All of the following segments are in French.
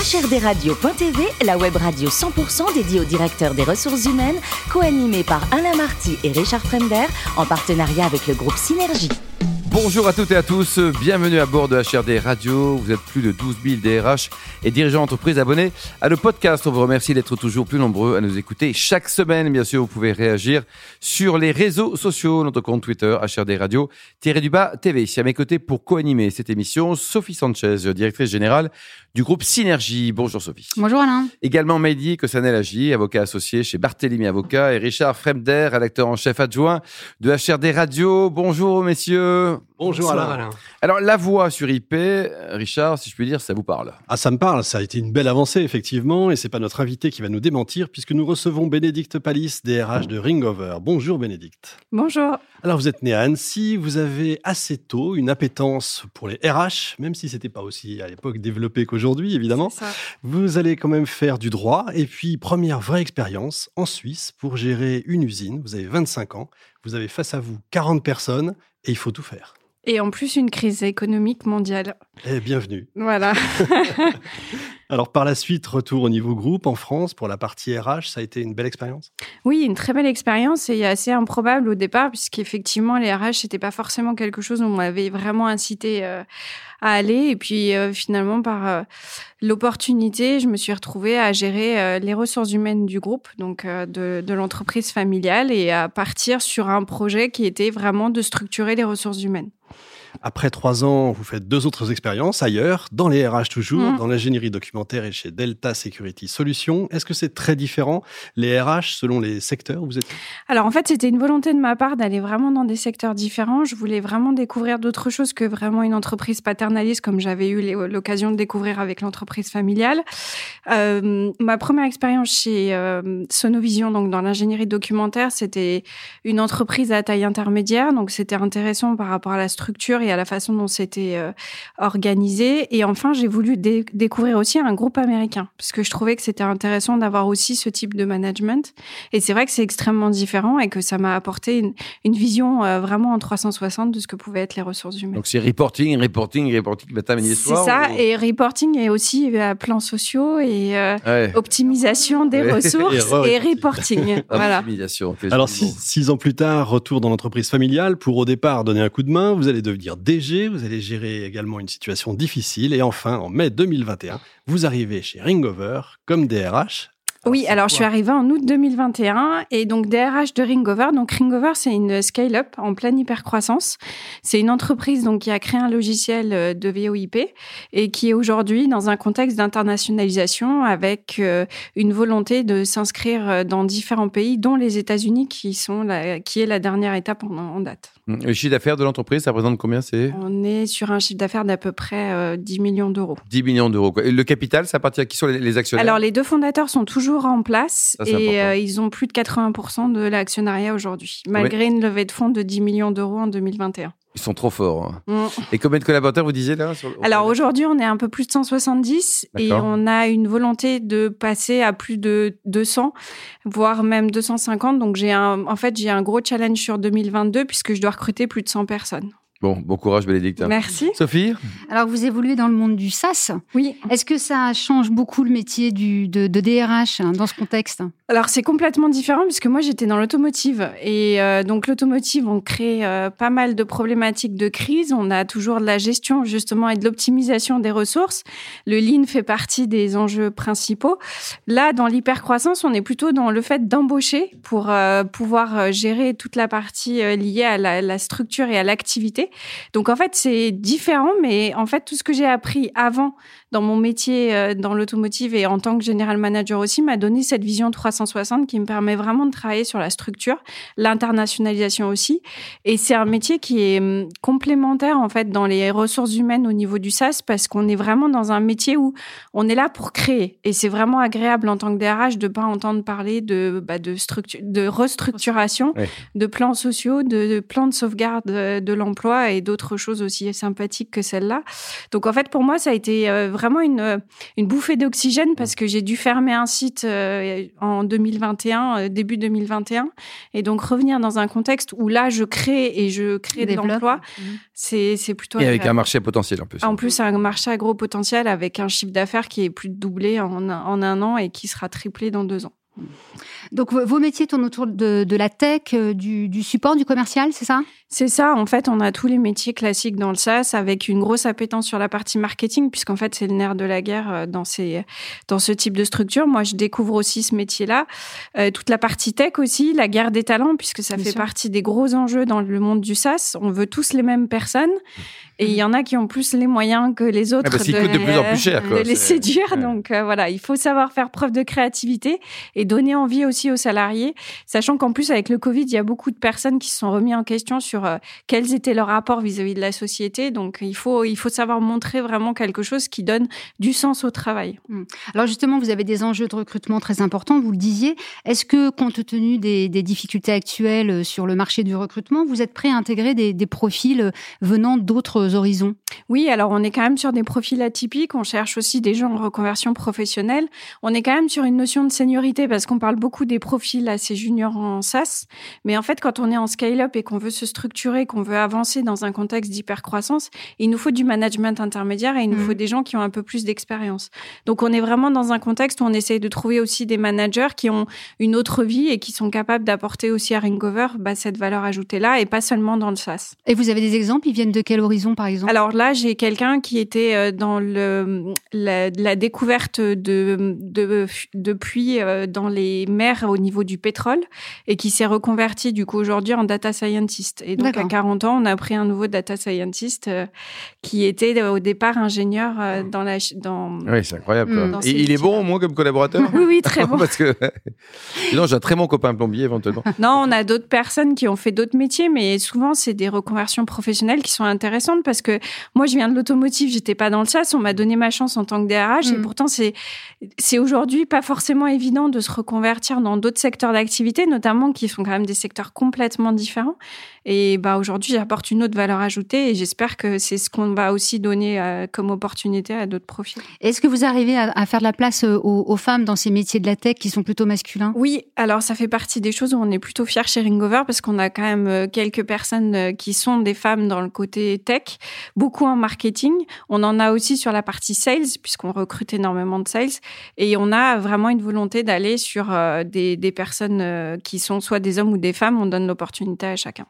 HRDRadio.tv, la web radio 100% dédiée aux directeurs des ressources humaines, co-animée par Alain Marty et Richard Fremder, en partenariat avec le groupe Synergie. Bonjour à toutes et à tous, bienvenue à bord de HRD Radio. Vous êtes plus de 12 000 DRH et dirigeants d'entreprise abonnés à le podcast. On vous remercie d'être toujours plus nombreux à nous écouter chaque semaine. Bien sûr, vous pouvez réagir sur les réseaux sociaux, notre compte Twitter, HRD Radio, Thierry Dubas TV. Ici à mes côtés pour co-animer cette émission, Sophie Sanchez, directrice générale du groupe Synergie. Bonjour Sophie. Bonjour Alain. Également Mehdi Kossanel Agi, avocat associé chez Barthélemy Avocat et Richard Fremder, rédacteur en chef adjoint de HRD Radio. Bonjour messieurs. Bonjour, Alain. Alors la voix sur IP, Richard, si je puis dire, ça vous parle Ah ça me parle, ça a été une belle avancée effectivement et c'est pas notre invité qui va nous démentir puisque nous recevons Bénédicte Palis, DRH de Ringover. Bonjour Bénédicte. Bonjour. Alors vous êtes né à Annecy, vous avez assez tôt une appétence pour les RH, même si c'était pas aussi à l'époque développé qu'aujourd'hui évidemment. Ça. Vous allez quand même faire du droit et puis première vraie expérience en Suisse pour gérer une usine. Vous avez 25 ans, vous avez face à vous 40 personnes et il faut tout faire. Et en plus, une crise économique mondiale. Eh, bienvenue. Voilà. Alors par la suite, retour au niveau groupe en France pour la partie RH, ça a été une belle expérience? Oui, une très belle expérience et assez improbable au départ, puisqu'effectivement, les RH, n'était pas forcément quelque chose où on m'avait vraiment incité euh, à aller. Et puis euh, finalement, par euh, l'opportunité, je me suis retrouvée à gérer les ressources humaines du groupe, donc de l'entreprise familiale, et à partir sur un projet qui était vraiment de structurer les ressources humaines. Après trois ans, vous faites deux autres expériences ailleurs, dans les RH toujours, Mhm. dans l'ingénierie documentaire et chez Delta Security Solutions. Est-ce que c'est très différent, les RH, selon les secteurs où vous êtes? Alors en fait, c'était une volonté de ma part d'aller vraiment dans des secteurs différents. Je voulais vraiment découvrir d'autres choses que vraiment une entreprise paternaliste comme j'avais eu l'occasion de découvrir avec l'entreprise familiale. Euh, ma première expérience chez euh, Sonovision, donc dans l'ingénierie documentaire, c'était une entreprise à taille intermédiaire, donc c'était intéressant par rapport à la structure et à la façon dont c'était euh, organisé. Et enfin, j'ai voulu dé- découvrir aussi un groupe américain parce que je trouvais que c'était intéressant d'avoir aussi ce type de management. Et c'est vrai que c'est extrêmement différent et que ça m'a apporté une, une vision euh, vraiment en 360 de ce que pouvaient être les ressources humaines. Donc c'est reporting, reporting, reporting matin, midi, C'est soir ça, ou- et reporting et aussi euh, plans sociaux et euh, Ouais. optimisation des Ouais. ressources Et re- et reporting. voilà. Optimisation, Alors, six, six ans plus tard, retour dans l'entreprise familiale pour au départ donner un coup de main. Vous allez devenir DG, vous allez gérer également une situation difficile. Et enfin, en mai 2021, vous arrivez chez Ringover comme DRH. Oui, alors je suis arrivée en août 2021 et donc DRH de Ringover. Donc Ringover, c'est une scale-up en pleine hypercroissance. C'est une entreprise donc qui a créé un logiciel euh, de VoIP et qui est aujourd'hui dans un contexte d'internationalisation avec euh, une volonté de s'inscrire euh, dans différents pays, dont les États-Unis, qui sont la, qui est la dernière étape en, en date. Le chiffre d'affaires de l'entreprise, ça représente combien C'est On est sur un chiffre d'affaires d'à peu près euh, 10 millions d'euros. 10 millions d'euros. Et le capital, ça appartient à qui sont les, les actionnaires? Alors, les deux fondateurs sont toujours en place Ça, et euh, ils ont plus de 80% de l'actionnariat aujourd'hui, malgré une levée de fonds de 10 millions d'euros en 2021. Ils sont trop forts. hein. Mm. Et combien de collaborateurs vous disiez là sur Alors aujourd'hui, on est un peu plus de 170 et on a une volonté de passer à plus de 200, voire même 250. Donc j'ai un, en fait, j'ai un gros challenge sur 2022 puisque je dois recruter plus de 100 personnes. Bon, bon courage, Bénédicte. Merci. Sophie Alors, vous évoluez dans le monde du SaaS. Oui. Est-ce que ça change beaucoup le métier du, de, de DRH hein, dans ce contexte? Alors c'est complètement différent puisque moi j'étais dans l'automotive et euh, donc l'automotive on crée euh, pas mal de problématiques de crise. On a toujours de la gestion justement et de l'optimisation des ressources. Le lean fait partie des enjeux principaux. Là dans l'hypercroissance on est plutôt dans le fait d'embaucher pour euh, pouvoir gérer toute la partie euh, liée à la, la structure et à l'activité. Donc en fait c'est différent mais en fait tout ce que j'ai appris avant dans mon métier euh, dans l'automotive et en tant que général manager aussi m'a donné cette vision 360 qui me permet vraiment de travailler sur la structure, l'internationalisation aussi. Et c'est un métier qui est hum, complémentaire en fait dans les ressources humaines au niveau du SaaS parce qu'on est vraiment dans un métier où on est là pour créer. Et c'est vraiment agréable en tant que DRH de pas entendre parler de, bah, de, structure, de restructuration, de plans sociaux, de, de plans de sauvegarde euh, de l'emploi et d'autres choses aussi sympathiques que celle-là. Donc en fait pour moi ça a été euh, vraiment une, une bouffée d'oxygène parce que j'ai dû fermer un site euh, en 2021, euh, début 2021. Et donc, revenir dans un contexte où là, je crée et je crée de l'emploi, Mmh. c'est c'est plutôt. Et avec un marché potentiel en plus. En plus, un marché à gros potentiel avec un chiffre d'affaires qui est plus de doublé en, en un an et qui sera triplé dans deux ans. Donc vos métiers tournent autour de, de la tech, euh, du, du support, du commercial, c'est ça? C'est ça, en fait, on a tous les métiers classiques dans le SaaS avec une grosse appétence sur la partie marketing, puisqu'en fait, c'est le nerf de la guerre euh, dans, ces, dans ce type de structure. Moi, je découvre aussi ce métier-là. Euh, toute la partie tech aussi, la guerre des talents, puisque ça Bien fait sûr. partie des gros enjeux dans le monde du SaaS. On veut tous les mêmes personnes. Et il y en a qui ont plus les moyens que les autres Ah, parce qu'ils coûtent de plus en plus cher, quoi. de les séduire. ouais. Donc euh, voilà, il faut savoir faire preuve de créativité et donner envie aussi aux salariés, sachant qu'en plus avec le Covid, il y a beaucoup de personnes qui se sont remis en question sur euh, quels étaient leurs rapports vis-à-vis de la société. Donc il faut il faut savoir montrer vraiment quelque chose qui donne du sens au travail. Alors justement, vous avez des enjeux de recrutement très importants, vous le disiez. Est-ce que, compte tenu des, des difficultés actuelles euh, sur le marché du recrutement, vous êtes prêt à intégrer des, des profils euh, venant d'autres horizons? Oui, alors on est quand même sur des profils atypiques. On cherche aussi des gens en reconversion professionnelle. On est quand même sur une notion de seniorité parce qu'on parle beaucoup des profils assez juniors en SaaS. Mais en fait, quand on est en scale-up et qu'on veut se structurer, qu'on veut avancer dans un contexte d'hypercroissance, il nous faut du management intermédiaire et il nous Mhm. faut des gens qui ont un peu plus d'expérience. Donc on est vraiment dans un contexte où on essaye de trouver aussi des managers qui ont une autre vie et qui sont capables d'apporter aussi à Ringover bah, cette valeur ajoutée-là et pas seulement dans le SaaS. Et vous avez des exemples? Ils viennent de quel horizon, par exemple? Alors là, j'ai quelqu'un qui était euh, dans le, la, la découverte de, de, de puits euh, dans les mers au niveau du pétrole et qui s'est reconverti du coup aujourd'hui en data scientist. Et donc à D'accord. 40 ans, on a pris un nouveau data scientist euh, qui était euh, au départ ingénieur euh, dans la dans Oui, c'est incroyable. quoi. Mm. Dans Et ces il est bon, moi, comme collaborateur oui oui très bon. Parce que. Sinon, j'ai un très bon copain plombier éventuellement. Non, on a d'autres personnes qui ont fait d'autres métiers, mais souvent c'est des reconversions professionnelles qui sont intéressantes parce que moi je viens de l'automotive, j'étais pas dans le SaaS, on m'a donné ma chance en tant que DRH et Mm. pourtant c'est c'est aujourd'hui pas forcément évident de se reconvertir dans d'autres secteurs d'activité, notamment qui sont quand même des secteurs complètement différents. Et bah aujourd'hui j'apporte une autre valeur ajoutée et j'espère que c'est ce qu'on va aussi donner euh, comme opportunité à d'autres profils. Est-ce que vous arrivez à, à faire de la place euh, aux, aux femmes dans ces métiers de la tech qui sont plutôt masculins? Oui, alors ça fait partie des choses où on est plutôt fier chez Ringover parce qu'on a quand même euh, quelques personnes qui sont des femmes dans le côté tech, beaucoup en marketing. On en a aussi sur la partie sales puisqu'on recrute énormément de sales et on a vraiment une volonté d'aller sur euh, des, des personnes euh, qui sont soit des hommes ou des femmes. On donne l'opportunité à chacun.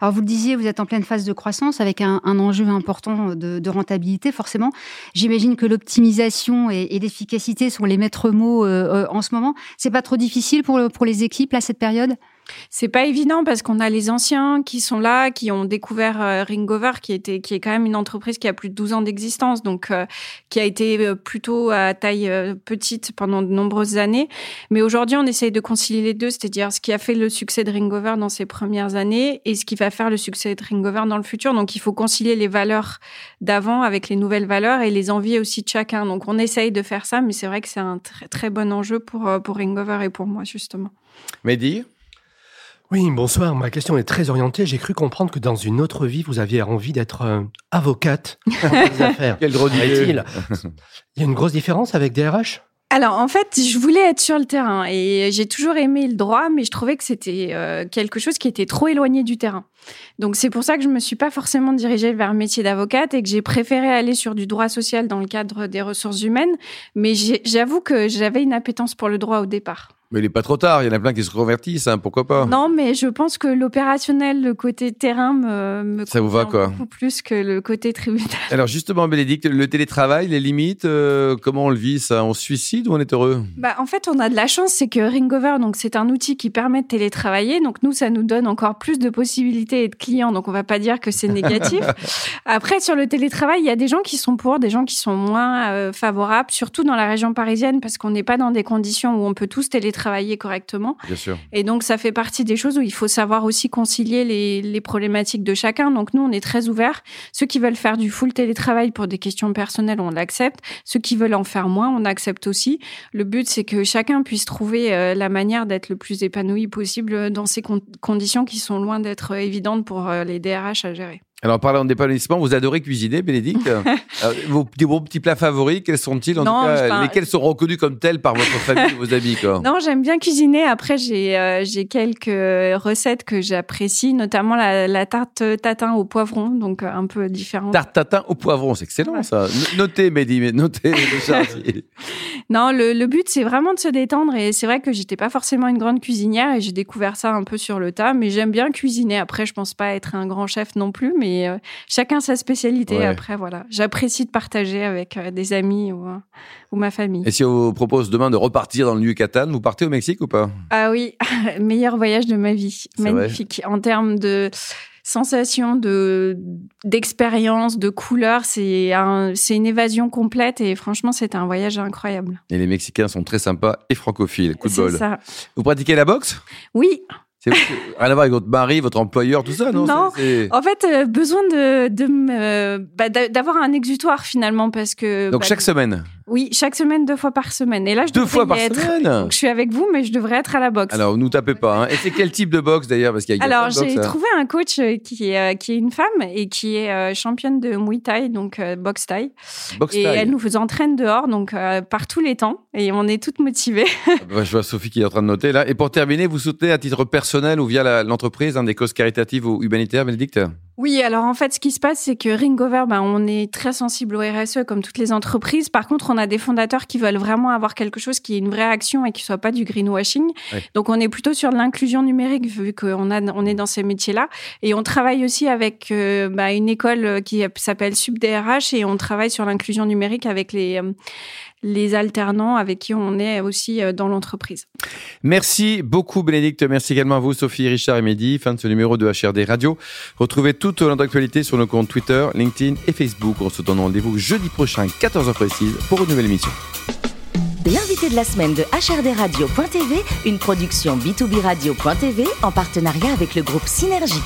Alors vous le disiez, vous êtes en pleine phase de croissance avec un, enjeu important de, rentabilité, forcément. J'imagine que l'optimisation et, l'efficacité sont les maîtres mots euh, euh, en ce moment. C'est pas trop difficile pour, pour les équipes à cette période? C'est pas évident parce qu'on a les anciens qui sont là, qui ont découvert euh, Ringover, qui était, qui est quand même une entreprise qui a plus de 12 ans d'existence, donc euh, qui a été euh, plutôt à taille petite pendant de nombreuses années. Mais aujourd'hui, on essaye de concilier les deux, c'est-à-dire ce qui a fait le succès de Ringover dans ses premières années et ce qui va faire le succès de Ringover dans le futur. Donc, il faut concilier les valeurs d'avant avec les nouvelles valeurs et les envies aussi de chacun. Donc, on essaye de faire ça, mais c'est vrai que c'est un très, très bon enjeu pour, pour Ringover et pour moi, justement. Mehdi? Oui, bonsoir. Ma question est très orientée. J'ai cru comprendre que dans une autre vie, vous aviez envie d'être euh, avocate des affaires. Quel drôle d'idée. Il y a une grosse différence avec DRH Alors en fait, je voulais être sur le terrain et j'ai toujours aimé le droit, mais je trouvais que c'était euh, quelque chose qui était trop éloigné du terrain. Donc c'est pour ça que je me suis pas forcément dirigée vers le métier d'avocate et que j'ai préféré aller sur du droit social dans le cadre des ressources humaines. Mais j'avoue que j'avais une appétence pour le droit au départ. Mais il n'est pas trop tard, il y en a plein qui se reconvertissent, hein, pourquoi pas? Non, mais je pense que l'opérationnel, le côté terrain me, me Ça vous va, quoi? beaucoup plus que le côté tribunal. Alors justement, Bénédicte, le télétravail, les limites, euh, comment on le vit ça? On se suicide ou on est heureux? Bah, en fait, on a de la chance, c'est que Ringover, donc c'est un outil qui permet de télétravailler. Donc nous, ça nous donne encore plus de possibilités et de clients. Donc on va pas dire que c'est négatif. Après, sur le télétravail, il y a des gens qui sont pour, des gens qui sont moins euh, favorables, surtout dans la région parisienne, parce qu'on n'est pas dans des conditions où on peut tous télétravailler correctement. Bien sûr. Et donc, ça fait partie des choses où il faut savoir aussi concilier les, les problématiques de chacun. Donc, nous, on est très ouverts. Ceux qui veulent faire du full télétravail pour des questions personnelles, on l'accepte. Ceux qui veulent en faire moins, on accepte aussi. Le but, c'est que chacun puisse trouver euh, la manière d'être le plus épanoui possible dans ces con- conditions qui sont loin d'être évidentes pour euh, les DRH à gérer. Alors, parlant d'épanouissement, vous adorez cuisiner, Bénédicte. Euh, vos, vos petits plats favoris, quels sont-ils? En Non, tout cas, lesquels sont reconnus comme tels par votre famille et vos amis quoi? Non, j'aime bien cuisiner. Après, j'ai euh, quelques recettes que j'apprécie, notamment la, la tarte tatin au poivron, donc euh, un peu différente. Tarte tatin au poivron, c'est excellent Ouais. ça. Notez, Mehdi, mais notez. Non, le, le but, c'est vraiment de se détendre. Et c'est vrai que j'étais pas forcément une grande cuisinière et j'ai découvert ça un peu sur le tas. Mais j'aime bien cuisiner. Après, je pense pas être un grand chef non plus, mais euh, chacun sa spécialité. Ouais. Après, voilà. J'apprécie de partager avec euh, des amis ou, euh, ou ma famille. et si on vous propose demain de repartir dans le Yucatan, vous partez au Mexique ou pas? Ah oui, meilleur voyage de ma vie. C'est. Magnifique. En termes de sensations, de d'expérience, de couleurs, c'est un, c'est une évasion complète et franchement, c'était un voyage incroyable. Et les Mexicains sont très sympas et francophiles. Coup de C'est bol. ça. Vous pratiquez la boxe? Oui, C'est rien à voir avec votre mari, votre employeur, tout ça, non Non. En fait, euh, besoin de, me- bah, d'a- d'avoir un exutoire finalement parce que Donc bah, chaque semaine, oui chaque semaine deux fois par semaine et là je deux fois y par être. semaine. Donc je suis avec vous mais je devrais être à la boxe. Alors, nous tapez pas. Hein. Et c'est quel type de boxe d'ailleurs? Parce qu'il y a, Alors j'ai hein. trouvé un coach euh, qui est euh, qui est une femme et qui est euh, championne de Muay Thai donc boxe Thai Boxe et elle nous entraîne dehors donc euh, par tous les temps et on est toutes motivées. Ah bah, je vois Sophie qui est en train de noter là. Et pour terminer, vous soutenez à titre personnel ou via l'entreprise un des causes caritatives ou humanitaires, Bénédicte? Oui, alors en fait, ce qui se passe, c'est que Ringover, ben, on est très sensible au RSE comme toutes les entreprises. Par contre, on a des fondateurs qui veulent vraiment avoir quelque chose qui est une vraie action et qui soit pas du greenwashing. Donc, on est plutôt sur l'inclusion numérique vu qu'on a, on est dans ces métiers-là. Et on travaille aussi avec euh, bah, une école qui s'appelle SubDRH et on travaille sur l'inclusion numérique avec les, euh, les alternants avec qui on est aussi euh, dans l'entreprise. Merci beaucoup, Bénédicte. Merci également à vous, Sophie, Richard et Mehdi. Fin de ce numéro de HRD Radio. Retrouvez toute notre actualité sur nos comptes Twitter, LinkedIn et Facebook. On se donne rendez-vous jeudi prochain, 14h précise, pour une nouvelle émission. L'invité de la semaine de HRDRadio.tv, une production B2B Radio.tv en partenariat avec le groupe Synergie.